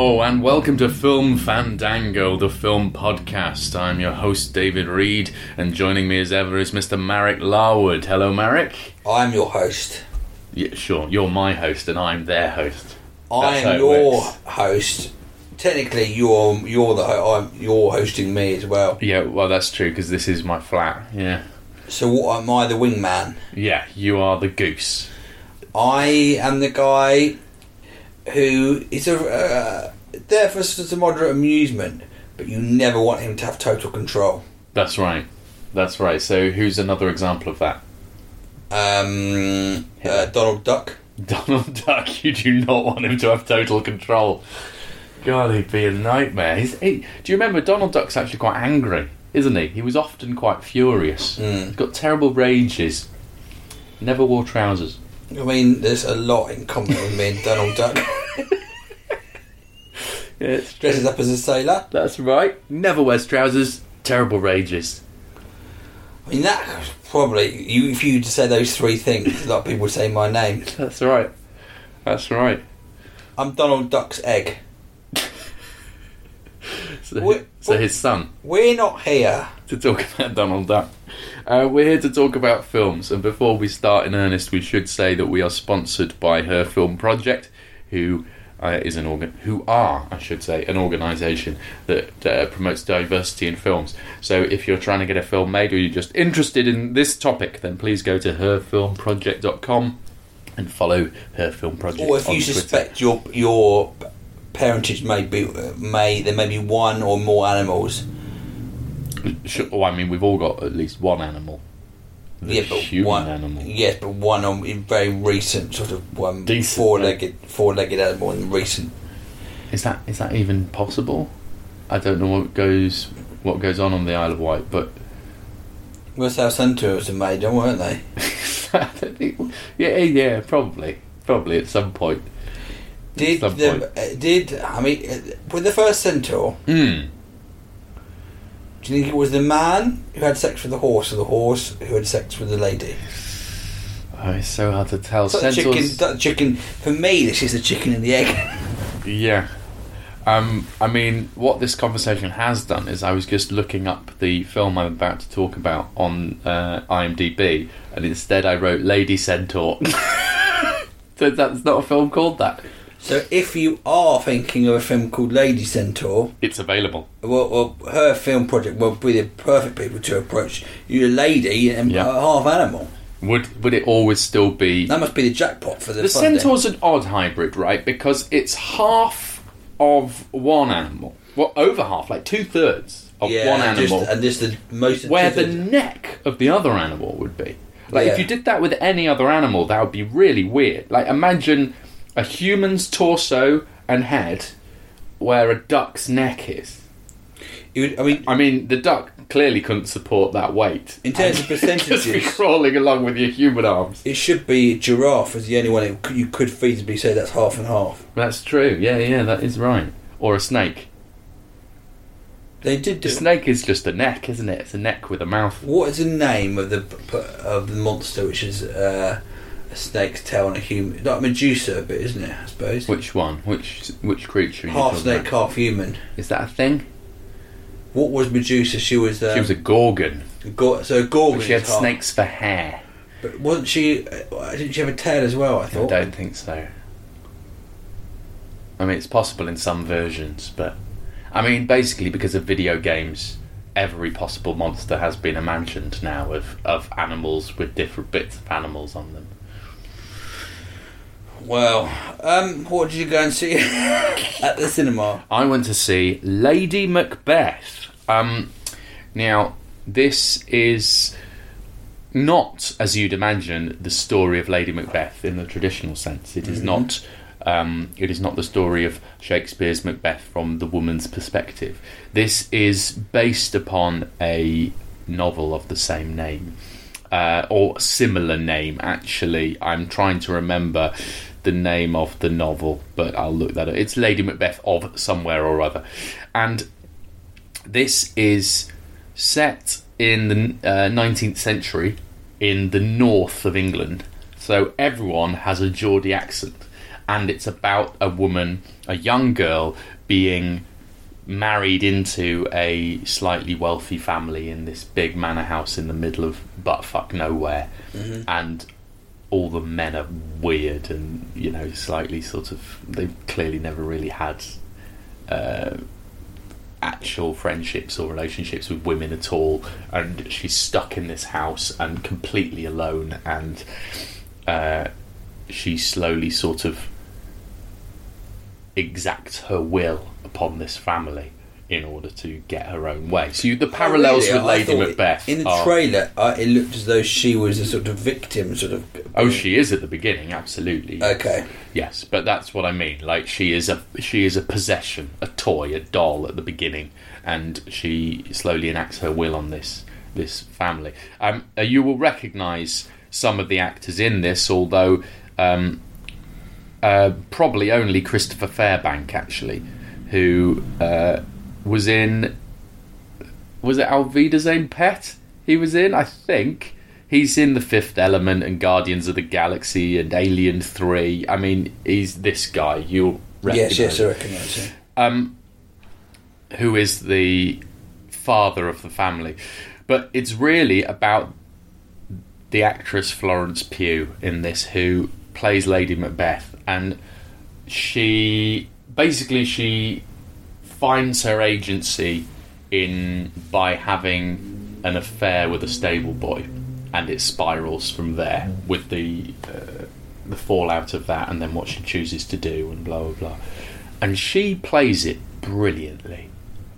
Hello and welcome to Film Fandango, the film podcast. I'm your host David Reed, and joining me as ever is Mr. Marek Larwood. Hello, Marek. I'm your host. Yeah, sure. You're my host, and I'm their host. That's I'm your works. host. Technically, you're you're the ho- I'm, you're hosting me as well. Yeah, well, that's true because this is my flat. Yeah, So what am I, the wingman? yeah. You are the goose. I am the guy who is a, uh, there for some moderate amusement, but you never want him to have total control. That's right. That's right. So, who's another example of that? Um, uh, Donald Duck. Donald Duck. You do not want him to have total control. God, he'd be a nightmare. He's, he, do you remember Donald Duck's actually quite angry, isn't he? He was often quite furious. He's got terrible rages. Never wore trousers. I mean, there's a lot in common with me and Donald Duck. Yeah, Dresses up as a sailor. That's right. Never wears trousers. Terrible rages. I mean, that probably you. If you to say those three things, a lot of people would say my name. That's right. That's right. I'm Donald Duck's egg. So, Wh- so his son. We're not here. to talk about Donald Duck. Uh, we're here to talk about films, and before we start in earnest, we should say that we are sponsored by Her Film Project, who uh, is an organ, who are, I should say, an organisation that uh, promotes diversity in films. So, if you're trying to get a film made, or you're just interested in this topic, then please go to herfilmproject.com and follow Her Film Project. Or if you Twitter. suspect your your parentage may be may there may be one or more animals. Sure, well, I mean, we've all got at least one animal. The yeah, but one animal. Yes, but one on in very recent sort of one Decent, four-legged four-legged animal in recent. Is that is that even possible? I don't know what goes what goes on on the Isle of Wight, but Well, South Centaurs are made, them, weren't they? yeah, yeah, probably, probably at some point. Did Some the point. uh, did I mean uh, with the first centaur? Hmm. Do you think it was the man who had sex with the horse, or the horse who had sex with the lady? Oh, it's so hard to tell. It's Centaurs- chicken, that chicken. For me, this is the chicken and the egg. Yeah. Um, I mean, what this conversation has done is I was just looking up the film I'm about to talk about on uh, IMDb, and instead I wrote Lady Centaur. so that's not a film called that. So if you are thinking of a film called Lady Centaur, It's available. well, well her film project will be the perfect people to approach. You're a lady and Yeah. a half animal. Would would it always still be That must be the jackpot for the, The funding. centaur's an odd hybrid, right? Because it's half of one animal. Well, over half, like two thirds of yeah, one and just- animal, and just the most. where the neck of the other animal would be. Like, if you did that with any other animal, that would be really weird. Like, imagine a human's torso and head where a duck's neck is. you would- I mean, I mean, the duck clearly couldn't support that weight. In terms of Just be percentages- crawling along with your human arms. it should be a giraffe as the only one it- you could feasibly say that's half and half. That's true. Yeah, yeah, that is right. Or a snake. They did do. The snake is just a neck, isn't it? It's a neck with a mouth. What is the name of the of the monster, which is uh, a snake's tail and a human? Not Medusa, a bit, isn't it? I suppose. Which one? Which which creature? Are you half talking snake, about? half human. Is that a thing? What was Medusa? She was. Um, she was a gorgon. Go- so Gorgon. She had is half. snakes for hair. But wasn't she? Uh, didn't she have a tail as well? I I thought. don't think so. I mean, it's possible in some versions, but I mean, basically, because of video games, every possible monster has been imagined now of, of animals with different bits of animals on them. Well, um, what did you go and see at the cinema? I went to see Lady Macbeth. Um, now, this is not, as you'd imagine, the story of Lady Macbeth in the traditional sense. It is not. Um, it is not the story of Shakespeare's Macbeth from the woman's perspective. This is based upon a novel of the same name, uh, or similar name. Actually, I'm trying to remember the name of the novel, but I'll look that up. It's Lady Macbeth of somewhere or other, and this is set in the uh, 19th century in the north of England. So everyone has a Geordie accent, and it's about a woman, a young girl, being married into a slightly wealthy family in this big manor house in the middle of buttfuck nowhere, and all the men are weird and you know slightly sort of they've clearly never really had uh, actual friendships or relationships with women at all, and she's stuck in this house and completely alone, and uh, she slowly sort of exacts her will upon this family in order to get her own way. So you, the parallels Oh, really? with Lady Macbeth In the are- trailer, uh, it looked as though she was a sort of victim, sort of. Oh, she is at the beginning, absolutely. Okay. Yes, but that's what I mean. Like she is a she is a possession, a toy, a doll at the beginning, and she slowly enacts her will on this this family. Um, uh, you will recognise some of the actors in this, although um, uh, probably only Christopher Fairbank actually, who uh, was in was it Auf Wiedersehen, Pet? He was in, I think. He's in The Fifth Element and Guardians of the Galaxy and Alien Three. I mean, he's this guy. You'll recognise Yes, yes, I recognise him. um, who is the father of the family. But it's really about the actress Florence Pugh in this, who plays Lady Macbeth, and she basically she finds her agency in by having an affair with a stable boy, and it spirals from there with the uh, the fallout of that, and then what she chooses to do, and blah blah blah. And she plays it brilliantly.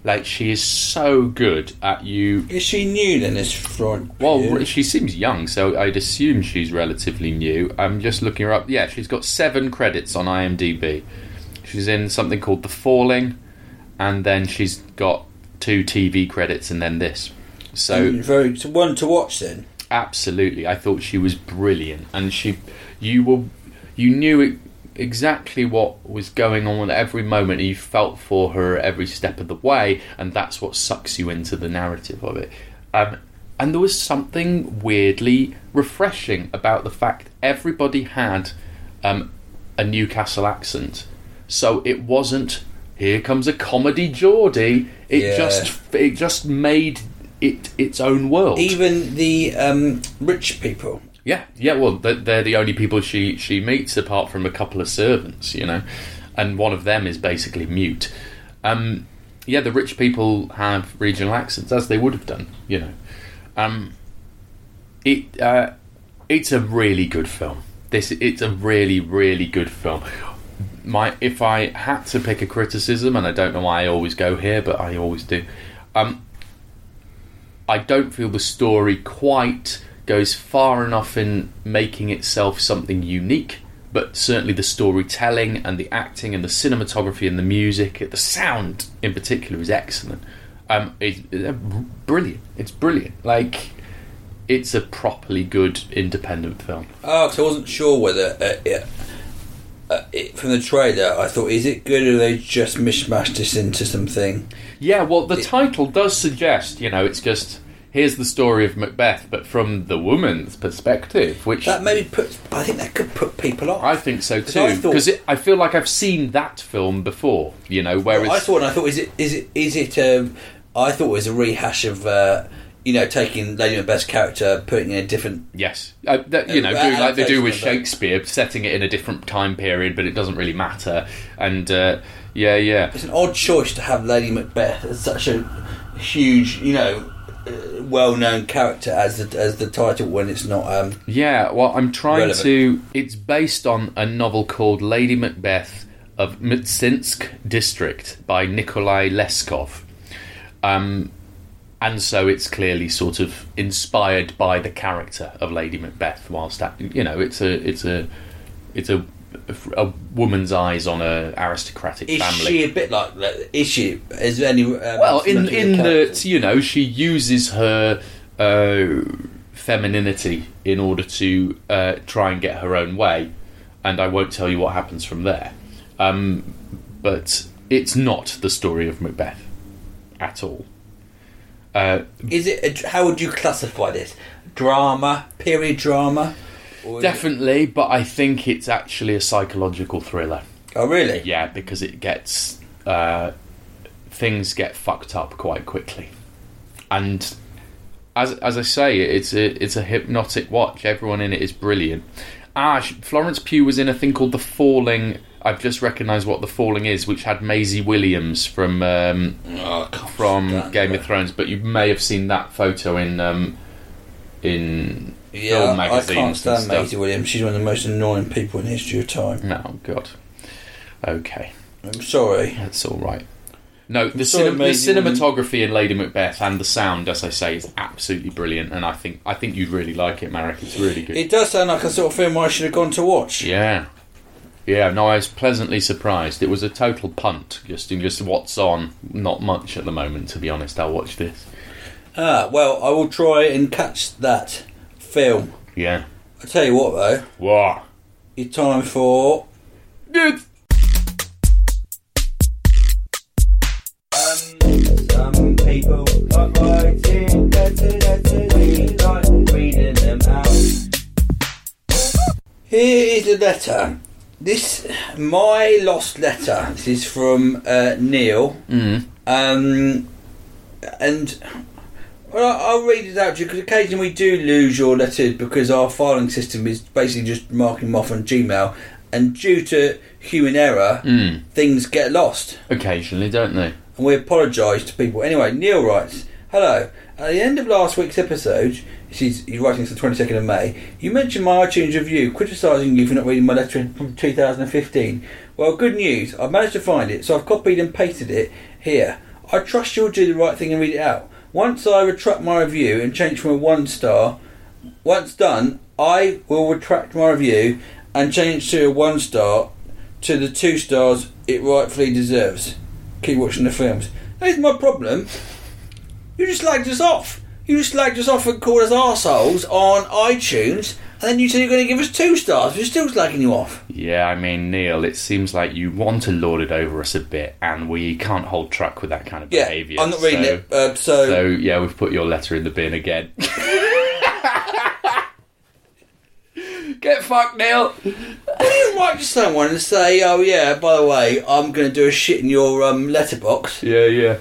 Like she is so good at you Is she new then, this Florence? well, she seems young, so I'd assume she's relatively new. I'm just looking her up. Yeah, she's got seven credits on IMDb. She's in something called The Falling, and then she's got two TV credits, and then this. So Mm, very one to watch then. absolutely, I thought she was brilliant, and she, you were, you knew it, exactly what was going on at every moment. and You felt for her every step of the way, and that's what sucks you into the narrative of it. Um, and there was something weirdly refreshing about the fact everybody had um, a Newcastle accent, so it wasn't. Here comes a comedy Geordie. It Yeah. just it just made it its own world. Even the um, rich people. Yeah, yeah. Well, they're, the only people she she meets apart from a couple of servants, you know, and one of them is basically mute. Um, yeah, the rich people have regional accents as they would have done, you know. Um, it uh, it's a really good film. This it's a really really good film. My if I had to pick a criticism, and I don't know why I always go here, but I always do. Um, I don't feel the story quite goes far enough in making itself something unique, but certainly the storytelling and the acting and the cinematography and the music, the sound in particular, is excellent. Um, it's, brilliant. It's brilliant. Like it's a properly good independent film. Oh, 'cause I wasn't sure whether uh, it, uh, it, from the trailer. I thought, is it good or they just mishmashed this into something? Yeah, well, the title does suggest, you know, it's just here's the story of Macbeth, but from the woman's perspective, which That maybe put. I think that could put people off. I think so too because I feel like I've seen that film before. You know, where I it's thought, and I thought, is it, is it, is it? Um, I thought it was a rehash of uh, you know, taking Lady Macbeth's character, putting in a different. Yes, uh, that, you know, Uh, do like they do with. Shakespeare, setting it in a different time period, but it doesn't really matter. And uh, yeah, yeah, It's an odd choice to have Lady Macbeth as such a huge, you know, uh, well-known character as the as the title when it's not. Um, yeah. Well, I'm trying Relevant. to. It's based on a novel called Lady Macbeth of Mtsensk District by Nikolai Leskov. Um, and so it's clearly sort of inspired by the character of Lady Macbeth. Whilst that, you know, it's a it's a it's a a woman's eyes on a aristocratic is family. she a bit like? that? Is she? Is there any? Um, well, in in that you know she uses her uh, femininity in order to uh, try and get her own way, and I won't tell you what happens from there. Um, but it's not the story of Macbeth at all. Uh, Is it? A, how would you classify this? Drama, period drama. Or is it- definitely, but I think it's actually a psychological thriller. Oh, really? Yeah, because it gets uh, things get fucked up quite quickly, and as as I say, it's a it's a hypnotic watch. Everyone in it is brilliant. Ah, sh- Florence Pugh was in a thing called The Falling. I've just recognised what The Falling is, which had Maisie Williams from um, Oh, I from Game of Thrones, but you may have seen that photo in um, in Yeah, film I magazines. can't and stand. Maisie Williams. She's one of the most annoying people in the history of time. No, God. Okay. I'm sorry. That's all right. No, the, cinem- the cinematography in Lady Macbeth and the sound, as I say, is absolutely brilliant, and I think I think you'd really like it, Marek. It's really good. It does sound like a sort of film I should have gone to watch. yeah, yeah. No, I was pleasantly surprised. It was a total punt, just in just what's on. Not much at the moment, to be honest. I'll watch this. Ah, well, I will try and catch that film. Yeah. I tell you what, though, What? it's time for Good. Some people are writing letters, letters, we like reading them out. Here is a letter. This, my lost letter. This is from uh, Neil. Mm. Um, and well, I'll I'll read it out to you because occasionally we do lose your letters because our filing system is basically just marking them off on Gmail, and due to human error, Mm. things get lost Occasionally, don't they? and we apologise to people. Anyway, Neil writes, Hello. At the end of last week's episode, she's, he's writing this the 22nd of May, you mentioned my iTunes review criticising you for not reading my letter from 2015. Well, good news. I've managed to find it, so I've copied and pasted it here. I trust you'll do the right thing and read it out. Once I retract my review and change from a one star, once done, I will retract my review and change to a one star to the two stars it rightfully deserves. Keep watching the films. Here's my problem. You just slagged us off. You slagged us off and called us arseholes on iTunes, and then you said you're going to give us two stars. We're still slagging you off. Yeah, I mean, Neil, it seems like you want to lord it over us a bit, and we can't hold truck with that kind of Yeah, behaviour. I'm not reading so- it. Uh, so, So yeah, we've put your letter in the bin again. Get fucked, Neil. you write to someone and say, "Oh yeah, by the way, I'm going to do a shit in your um, letterbox." Yeah, yeah.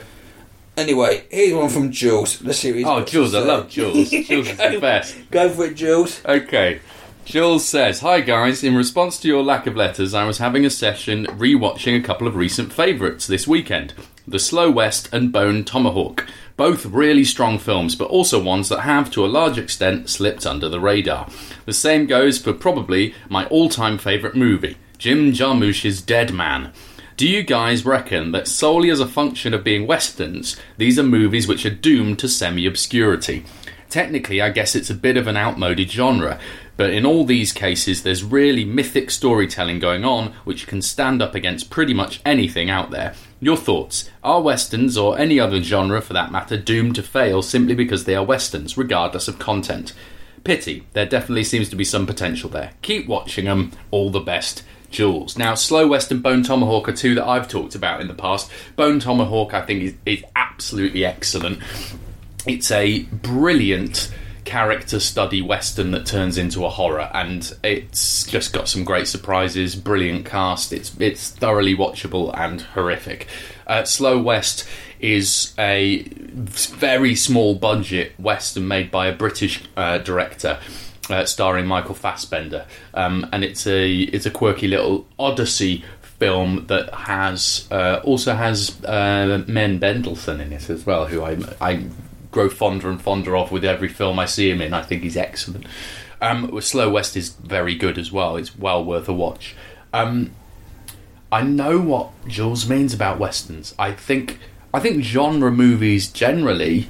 Anyway, here's one from Jules. Let's see what he's Oh, got to Jules, I say. love Jules. Jules is the best. Go for it, Jules. Okay. Jules says, Hi guys, in response to your lack of letters, I was having a session rewatching a couple of recent favourites this weekend The Slow West and Bone Tomahawk. Both really strong films, but also ones that have, to a large extent, slipped under the radar. The same goes for probably my all time favourite movie, Jim Jarmusch's Dead Man. Do you guys reckon that solely as a function of being westerns, these are movies which are doomed to semi obscurity? Technically, I guess it's a bit of an outmoded genre, but in all these cases, there's really mythic storytelling going on which can stand up against pretty much anything out there. Your thoughts? Are westerns, or any other genre for that matter, doomed to fail simply because they are westerns, regardless of content? Pity, there definitely seems to be some potential there. Keep watching them, all the best. Jules. Now, Slow West and Bone Tomahawk are two that I've talked about in the past. Bone Tomahawk, I think, is, is absolutely excellent. It's a brilliant character study western that turns into a horror, and it's just got some great surprises, brilliant cast. It's it's thoroughly watchable and horrific. Uh, Slow West is a very small budget western made by a British uh, director. Uh, starring Michael Fassbender, um, and it's a it's a quirky little odyssey film that has uh, also has uh, Men Bendelson in it as well, who I I grow fonder and fonder of with every film I see him in. I think he's excellent. Um, Slow West is very good as well. It's well worth a watch. Um, I know what Jules means about westerns. I think I think genre movies generally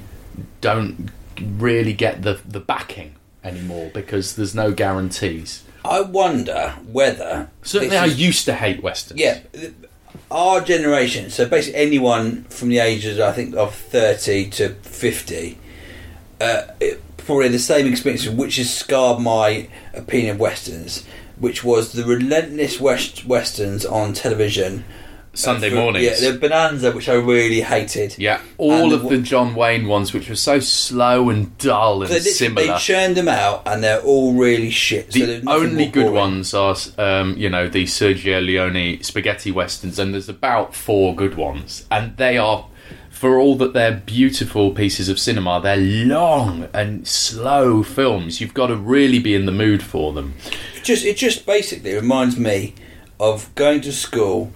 don't really get the the backing anymore because there's no guarantees. I wonder whether Certainly, I is- used to hate westerns. Yeah, our generation. So basically, anyone from the ages I think of thirty to fifty, uh, it- probably the same experience, which has scarred my opinion of westerns, which was the relentless west westerns on television. Sunday for- mornings. Yeah, the Bonanza, which I really hated. Yeah, all And of the John Wayne ones, which were so slow and dull and they, similar. they churned them out, and they're all really shit. the nothing only good boring. ones are, um, you know, the Sergio Leone spaghetti westerns, and there's about four good ones, and they are, for all that they're beautiful pieces of cinema, they're long and slow films. You've got to really be in the mood for them. just it just basically reminds me of going to school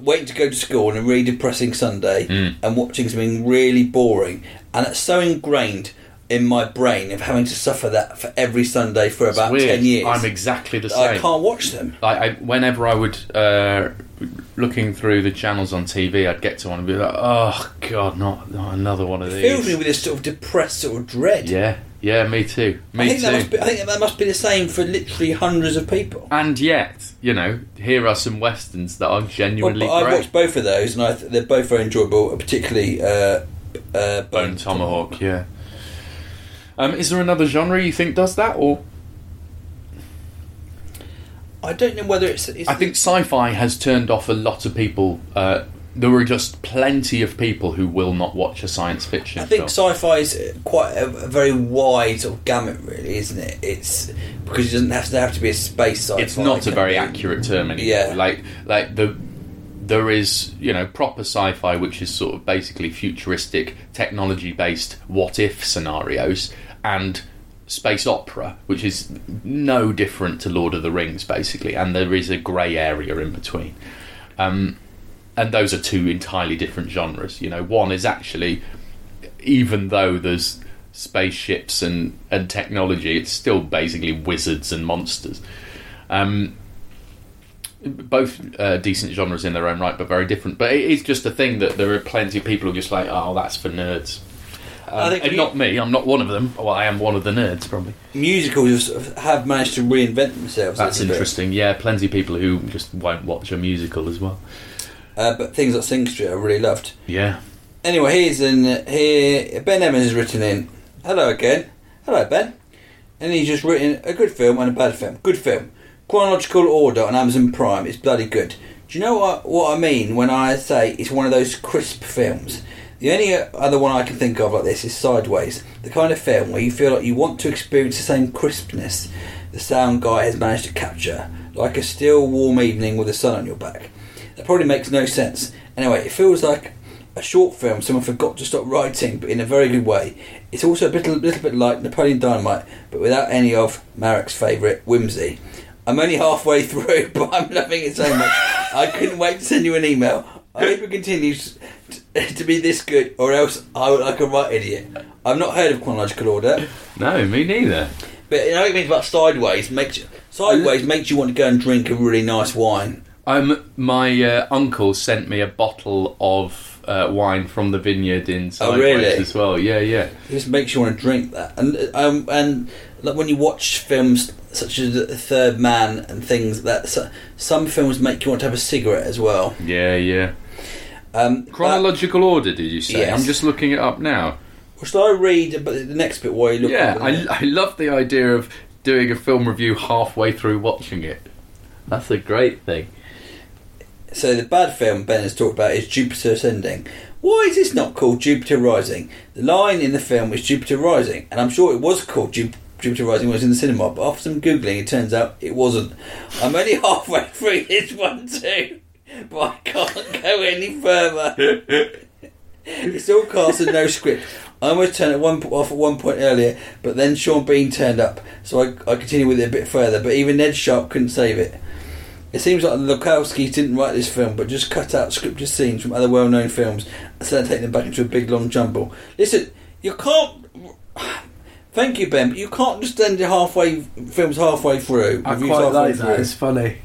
waiting to go to school on a really depressing sunday Mm. and watching something really boring and it's so ingrained in my brain of having to suffer that for every sunday for It's about weird. 10 years I'm exactly the same. i can't watch them Like I, whenever I would uh, looking through the channels on TV, I'd get to one and be like, "Oh God, not, not another one of it these." fills me with this sort of depressed sort of dread Yeah, yeah, me too. Me I think too. that must be I think that must be the same for literally hundreds of people And yet, you know, here are some westerns that are well, genuinely but I've watched both of those and I th- they're both very enjoyable particularly uh, uh, Bone Tomahawk, yeah. Um, is there another genre you think does that, or I don't know whether it's, it's I think sci-fi has turned off a lot of people. Uh, there are just plenty of people who will not watch a science fiction I think film. sci-fi is quite a, a very wide sort of gamut, really, isn't it? It's because it doesn't have to have to be a space sci-fi. it's not a very be- accurate term anymore. Yeah. Like like the there is you know proper sci-fi which is sort of basically futuristic technology based what if scenarios and space opera which is no different to Lord of the Rings basically and there is a grey area in between. Um, and those are two entirely different genres. You know, one is actually even though there's spaceships and, and technology, it's still basically wizards and monsters. Um, both uh, decent genres in their own right, but very different. But it is just a thing that there are plenty of people who are just like, oh, that's for nerds. I Um, think and mu- not me. I'm not one of them. Well, I am one of the nerds, probably. musicals have- managed to reinvent themselves. That's little bit. interesting. Yeah, plenty of people who just won't watch a musical as well. Uh, but things like Sing Street I really loved. Yeah. Anyway, he's in here. Ben Emmons has written in. Hello again. Hello Ben. And he's just written a good film and a bad film. Good film. Chronological order on Amazon Prime is bloody good. Do you know what what I mean when I say it's one of those crisp films? The only other one I can think of like this is Sideways, the kind of film where you feel like you want to experience the same crispness the sound guy has managed to capture, like a still warm evening with the sun on your back. That probably makes no sense. Anyway, it feels like a short film someone forgot to stop writing, but in a very good way. It's also a little, little bit like Napoleon Dynamite, but without any of Marek's favourite whimsy. I'm only halfway through, but I'm loving it so much. I couldn't wait to send you an email. I hope it continues to be this good, or else I look like a right idiot. I've not heard of chronological order, No, me neither. but you know what it means about sideways. Makes you, sideways makes you want to go and drink a really nice wine. Um, my uh, uncle sent me a bottle of uh, wine from the vineyard in Sideways Oh, really? as well. Yeah, yeah. It just makes you want to drink that. And um, and like when you watch films such as The Third Man and things that so, some films make you want to have a cigarette as well. Yeah, yeah. Um, Chronological order, did you say? Yes. I'm just looking it up now. but, shall I read the next bit while you look? Yeah, I. I love the idea of doing a film review halfway through watching it. That's a great thing. So the bad film Ben has talked about is Jupiter Ascending. Why is this not called Jupiter Rising? The line in the film is Jupiter Rising, and I'm sure it was called Ju- Jupiter Rising when it was in the cinema, but after some googling, it turns out it wasn't. I'm only halfway through this one too, but I can't go any further. it's all cast and no script. I almost turned it one off at one point earlier, but then Sean Bean turned up, so I, I continued with it a bit further. But even Ned Stark couldn't save it. It seems like the Lukowskis didn't write this film, but just cut out scripted scenes from other well-known films instead of taking them back into a big long jumble. Listen, you can't. Thank you, Ben. But you can't just end your halfway films halfway through. I quite like that. through. It's funny.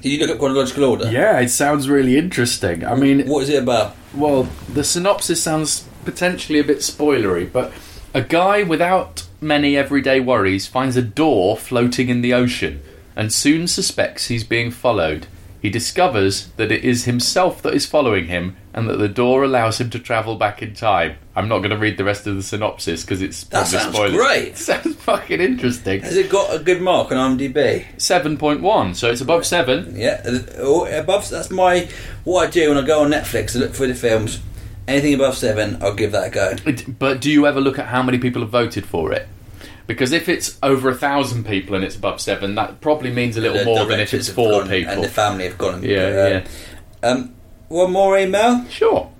Did you look at chronological order? Yeah, it sounds really interesting. I mean, What is it about? Well, the synopsis sounds potentially a bit spoilery, but a guy without many everyday worries finds a door floating in the ocean and soon suspects he's being followed. He discovers that it is himself that is following him and that the door allows him to travel back in time. I'm not going to read the rest of the synopsis because it's That sounds spoilers. great. sounds fucking interesting. Has it got a good mark on IMDb? 7.1, so it's above 7. Yeah, uh, oh, above. That's my what I do when I go on Netflix to look for the films. Anything above seven, I'll give that a go. But do you ever look at how many people have voted for it? Because if it's over a thousand people and it's above seven, that probably means a little The more than if it's four gone people. and the family have gone. Yeah, uh, yeah. Um, one more email. Sure.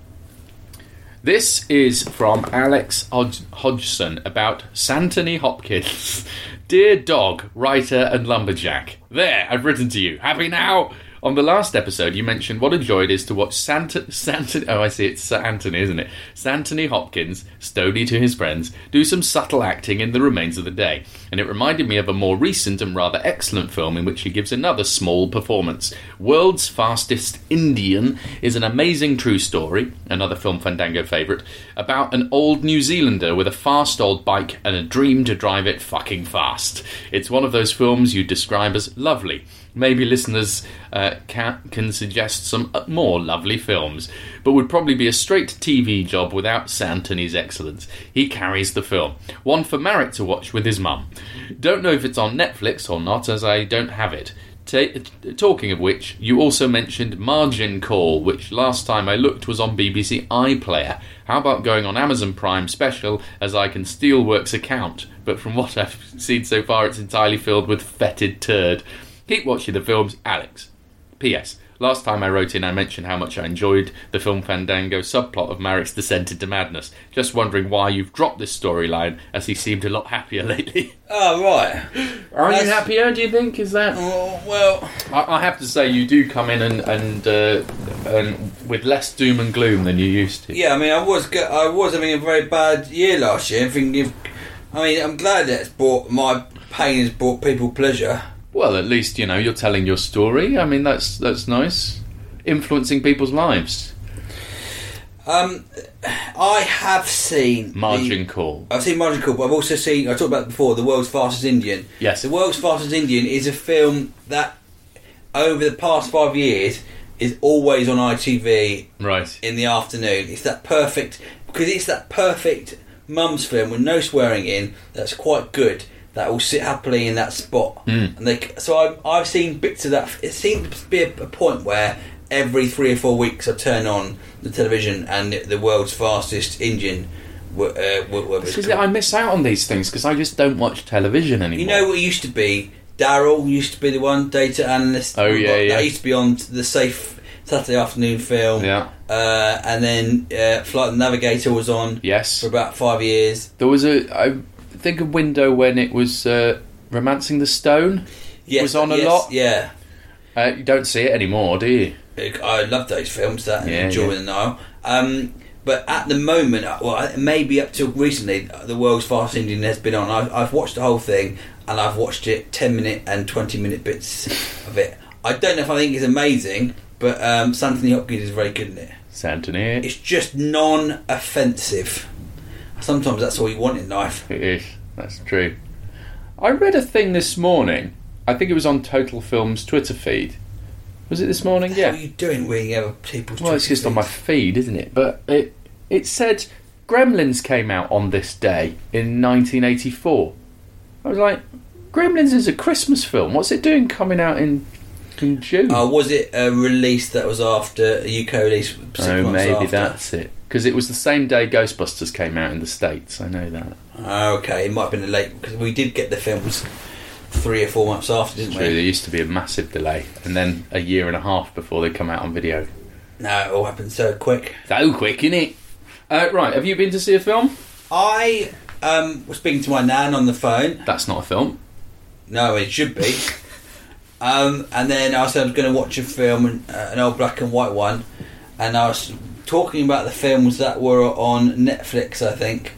This is from Alex Hodg- Hodgson about Santony Hopkins. Dear dog, writer, and lumberjack. There, I've written to you. Happy now? On the last episode, you mentioned what a joy it is to watch Santa, Santa. Oh, I see, it's Sir Anthony, isn't it? Santony Hopkins, stony to his friends, do some subtle acting in the remains of the day, and it reminded me of a more recent and rather excellent film in which he gives another small performance. World's Fastest Indian is an amazing true story, another film Fandango favourite, about an old New Zealander with a fast old bike and a dream to drive it fucking fast. It's one of those films you describe as lovely. Maybe listeners uh, can, can suggest some uh, more lovely films, but would probably be a straight TV job without Santony's excellence. He carries the film. One for Marek to watch with his mum. Don't know if it's on Netflix or not, as I don't have it. Ta- talking of which, you also mentioned Margin Call, which last time I looked was on BBC iPlayer. How about going on Amazon Prime Special, as I can steal Works account? But from what I've seen so far, it's entirely filled with fetid turd. Keep watching the films, Alex. P.S. Last time I wrote in, I mentioned how much I enjoyed the film Fandango subplot of Marek's descent into madness. Just wondering why you've dropped this storyline, as he seemed a lot happier lately. Oh right. Are you happier? Do you think? Is that? Oh, well, I, I have to say, you do come in and and, uh, and with less doom and gloom than you used to. yeah. I mean, I was I was having a very bad year last year. Thinking, I mean, I'm glad that it's brought my pain has brought people pleasure. Well, at least you know you're telling your story. I mean, that's that's nice, influencing people's lives. Um, I have seen the- Margin call. I've seen Margin Call, but I've also seen. I talked about before. The World's Fastest Indian. Yes. The World's Fastest Indian is a film that, over the past five years, is always on ITV Right. in the afternoon. It's that perfect because it's that perfect mum's film with no swearing in. That's quite good. That will sit happily in that spot. Hmm. And they, so I've, I've seen bits of that. It seems to be a, a point where every three or four weeks I turn on the television and the, the world's fastest Indian. Uh, whatever it's This is. I miss out on these things because I just don't watch television anymore. You know what it used to be? Daryl used to be the one data analyst. Oh, yeah, yeah. That used to be on the safe Saturday afternoon film. Yeah. Uh, and then uh, Flight Navigator was on Yes. for about five years. There was a I think a window when it was uh, romancing the stone. Yes, Was on a yes, lot? Yeah. Uh, you don't see it anymore, do you? I love those films. That and Yeah, Enjoy yeah. the Nile. Um, but at the moment, uh, well, maybe up till recently, the world's fastest Indian has been on. I've, I've watched the whole thing, and I've watched it ten minute and twenty minute bits of it. I don't know if I think it's amazing, but um, Anthony Hopkins is very good in it. Santony. It's just non-offensive. Sometimes that's all you want in life. It is. That's true. I read a thing this morning. I think it was on Total Films Twitter feed. Was it this morning? Yeah. What are you doing reading other people's? Well, it's just on my feed, isn't it? But it it said Gremlins came out on this day in 1984. I was like, Gremlins is a Christmas film. What's it doing coming out in in June. Uh, was it a release that was after a UK release? Six oh, maybe after? that's it. Because it was the same day Ghostbusters came out in the States. I know that. Oh, okay, it might have been a late because we did get the films three or four months after, didn't True, there used to be a massive delay, and then a year and a half before they come out on video. No, it all happened so quick. So quick, innit? Uh, right, have you been to see a film? I um, was speaking to my nan on the phone. That's not a film. No, it should be. Um, and then I said I was going to watch a film, uh, an old black and white one, and I was talking about the films that were on Netflix. I think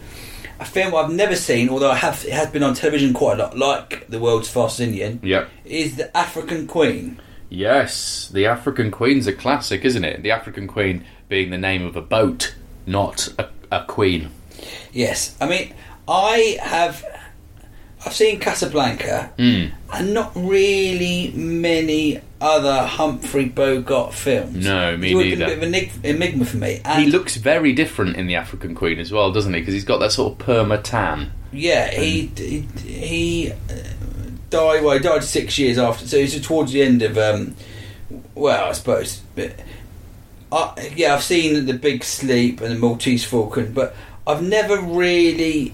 a film I've never seen, although I have it has been on television quite a lot, like The World's Fastest Indian, Yep. is The African Queen. Yes, the African Queen's a classic, isn't it? The African Queen being the name of a boat, not a, a queen. Yes, I mean I have. I've seen Casablanca, Hmm. and not really many other Humphrey Bogart films. No, me It's been neither. a bit of an enigma for me. And He looks very different in the African Queen as well, doesn't he? Because he's got that sort of perma tan. Yeah, he he, he uh, died. Well, he died six years after. So he's towards the end of. Um, well, I suppose. But, uh, yeah, I've seen the Big Sleep and the Maltese Falcon, but I've never really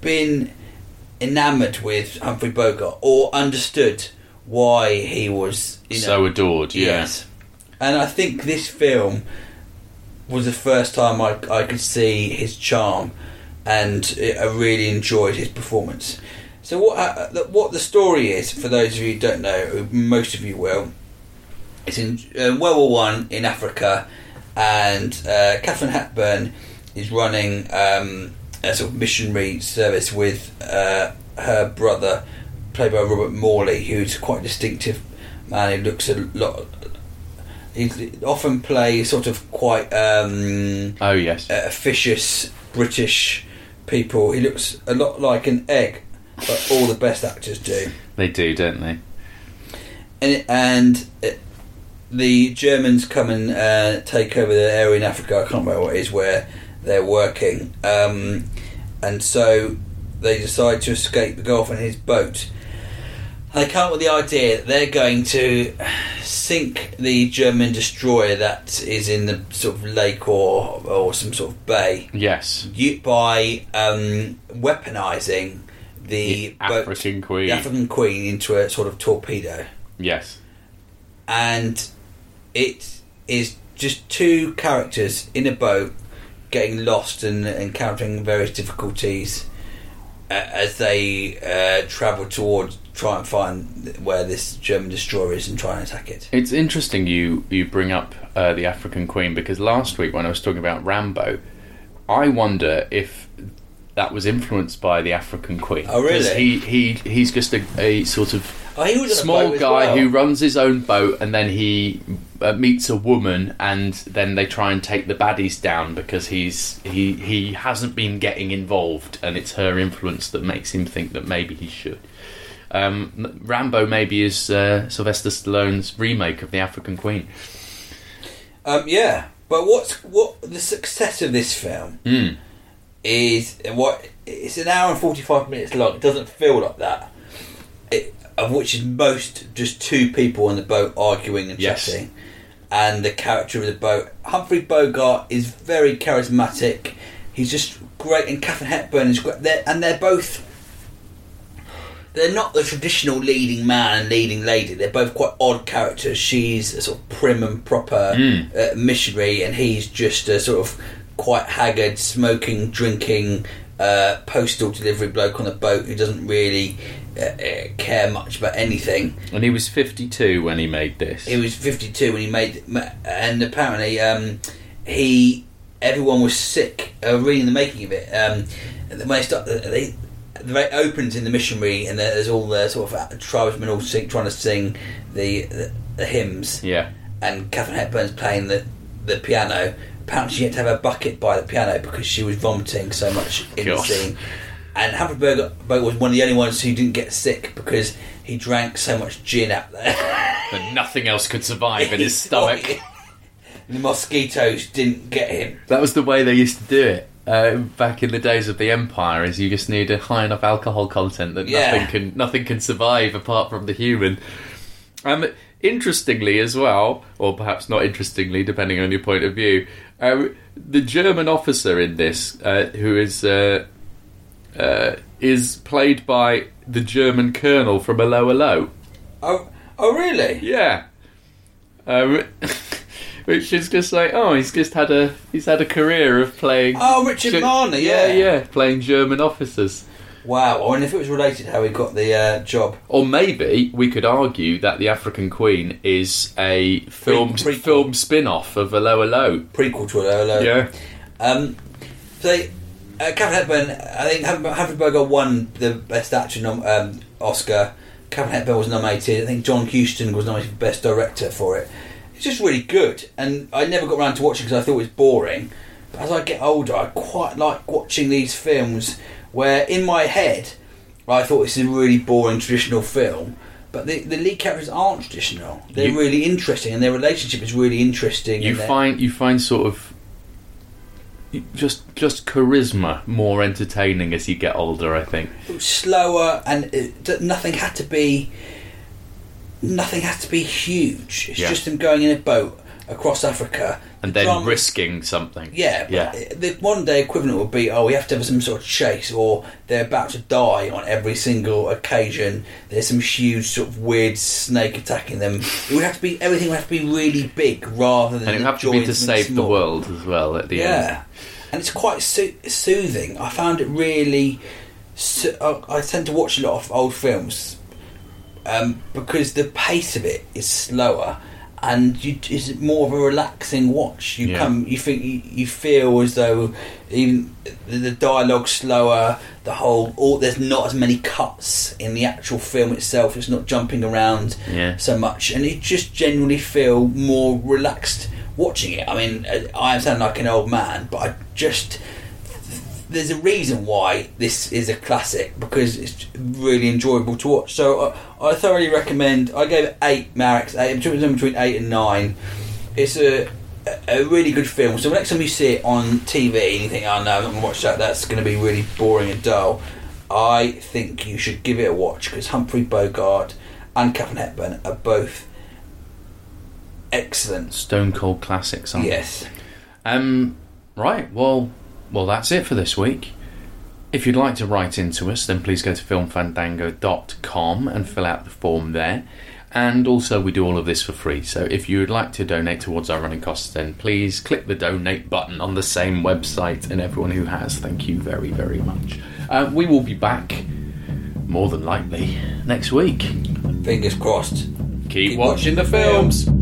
been enamoured with Humphrey Bogart or understood why he was you know, so adored, yeah. Yes. And I think this film was the first time I, I could see his charm and I really enjoyed his performance. So what uh, the- what the story is for those of you who don't know, most of you will, it's in uh, World War One in Africa, and uh, Katharine Hepburn is running um, a sort of missionary service with uh, her brother, played by Robert Morley, who's quite a distinctive man He looks a lot. He often plays sort of quite um, Oh, yes. uh, officious British people. He looks a lot like an egg, but all the best actors do. They do, don't they? And, and uh, the Germans come and uh, take over the area in Africa. I can't remember what it is where they're working, um, and so they decide to escape the Gulf in his boat. They come up with the idea that they're going to sink the German destroyer that is in the sort of lake or or some sort of bay Yes. you, by um, weaponizing the, The boat- African Queen. the African Queen into a sort of torpedo Yes. and it is just two characters in a boat getting lost and encountering various difficulties uh, as they uh, travel towards try and find where this German destroyer is and try and attack it. It's interesting you, you bring up uh, the African Queen because last week when I was talking about Rambo, I wonder if that was influenced by the African Queen. Oh, really? He, he, he's just a, a sort of Oh, he was small guy well. who runs his own boat and then he uh, meets a woman and then they try and take the baddies down because he's he he hasn't been getting involved and it's her influence that makes him think that maybe he should. Um, Rambo maybe is uh, Sylvester Stallone's remake of the African Queen. Um, yeah, but what's what the success of this film Mm. is what it's an hour and forty five minutes long. It doesn't feel like that. It, of which is most just two people on the boat arguing and Yes. chatting, and the character of the boat. Humphrey Bogart is very charismatic. He's just great, and Katharine Hepburn is great. They're, and they're both. They're not the traditional leading man and leading lady. They're both quite odd characters. She's a sort of prim and proper Mm. uh, missionary, and he's just a sort of quite haggard, smoking, drinking, uh, postal delivery bloke on the boat who doesn't really uh, uh, care much about anything. And he was 52 when he made this. He was 52 when he made, and apparently um, he everyone was sick. Uh, reading the making of it, um, when they start, they the it opens in the missionary, and there's all the sort of tribesmen all sing, trying to sing the, the, the hymns, yeah. and Katharine Hepburn's playing the the piano. Apparently, she had to have a bucket by the piano because she was vomiting so much in the scene. And Humphrey Bogart Bogart was one of the only ones who didn't get sick because he drank so much gin out there. that nothing else could survive in his stomach. the mosquitoes didn't get him. That was the way they used to do it. Uh, back in the days of the empire, is you just need a high enough alcohol content that Yeah. nothing can nothing can survive apart from the human. Um, interestingly, as well, or perhaps not interestingly, depending on your point of view, um, the German officer in this, uh, who is uh, is played by the German colonel from 'Allo 'Allo. Oh, oh, really? Yeah. Um, which is just like, oh, he's just had a he's had a career of playing. Oh, Richard Marner, yeah. yeah, yeah, playing German officers. Wow. I wonder if it was related how he got the uh, job. Or maybe we could argue that the African Queen is a film prequel. film spin off of 'Allo 'Allo. Prequel to it. Hello. Yeah. Um, so, uh, Katharine Hepburn, I think Humphrey Bogart won the Best Actor nom- um, Oscar. Katharine Hepburn was nominated. I think John Huston was nominated for Best Director for it. It's just really good, and I never got around to watching it because I thought it was boring. But as I get older, I quite like watching these films where, in my head, I thought this is a really boring traditional film. But the, the lead characters aren't traditional. They're You- really interesting, and their relationship is really interesting. You find you find sort of just just charisma more entertaining as you get older. I think. slower and it, nothing had to be nothing had to be huge it's Yeah. just them going in a boat across africa And The then drama- risking something. yeah, yeah. the modern day equivalent would be oh we have to have some sort of chase or they're about to die on every single occasion there's some huge sort of weird snake attacking them it would have to be everything would have to be really big rather than And it would have to be to save the world as well at the Yeah, end. Yeah, and it's quite soo- soothing. I found it really. So- I I tend to watch a lot of old films um, because the pace of it is slower, and you, it's more of a relaxing watch. You Yeah. come, you think, you, you feel as though even the, dialogue slower. The whole, all there's not as many cuts in the actual film itself. It's not jumping around Yeah. so much, and you just genuinely feel more relaxed watching it. I mean, I sound like an old man, but I just there's a reason why this is a classic because it's really enjoyable to watch. So uh, I thoroughly recommend. I gave it eight Mareks, eight between between eight and nine. It's a a really good film. So next time you see it on TV and you think, "Oh no, I'm not going to watch that. That's going to be really boring and dull," I think you should give it a watch because Humphrey Bogart and Katharine Hepburn are both excellent. Stone cold classics. Aren't they? Yes. Um, right, well, well, that's it for this week. If you'd like to write into us, then please go to filmfandango.com and fill out the form there. And also, we do all of this for free. So if you would like to donate towards our running costs, then please click the donate button on the same website. And everyone who has, thank you very, very much. Uh, we will be back, more than likely, next week. Fingers crossed. Keep, Keep watching watching the the films.